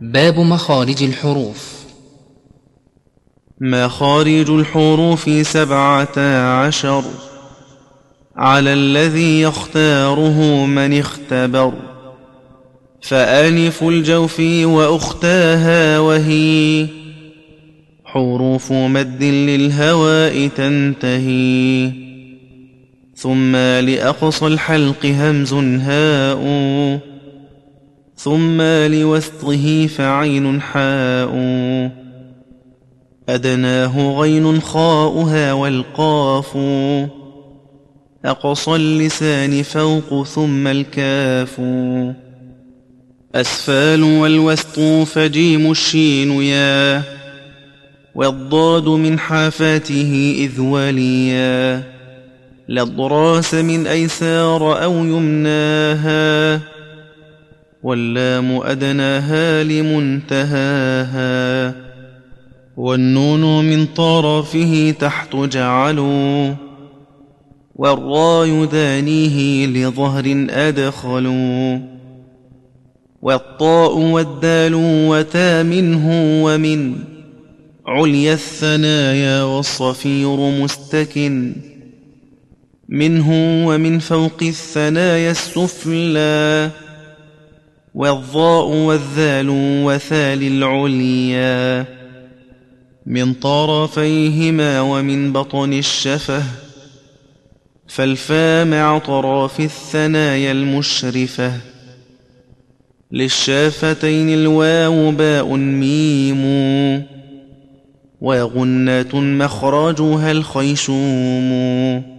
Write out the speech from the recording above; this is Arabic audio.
باب مخارج الحروف. مخارج الحروف سبعة عشر. على الذي يختاره من اختبر. فألف الجوف وأختاها وهي. حروف مد للهواء تنتهي. ثم لأقصى الحلق همز هاء. ثم لوسطه فعين حاء. أدناه غين خاؤها والقاف. أقصى اللسان فوق ثم الكاف. أسفال والوسط فجيم الشين يا. والضاد من حافاته إذ وليا. للضراس من أيسار أو يمناها. واللام أدناها لمنتهاها والنون من طرفه تحت جعلوا والراء يدانيه لظهر أدخلوا والطاء والدال وتا منه ومن عليا الثنايا والصفير مستكن منه ومن فوق الثنايا السفلى والضاء والذال وثال العليا من طرفيهما ومن بطن الشفه فالفا مع طراف الثنايا المشرفة للشافتين الواو باء ميم وغنة مخرجها الخيشوم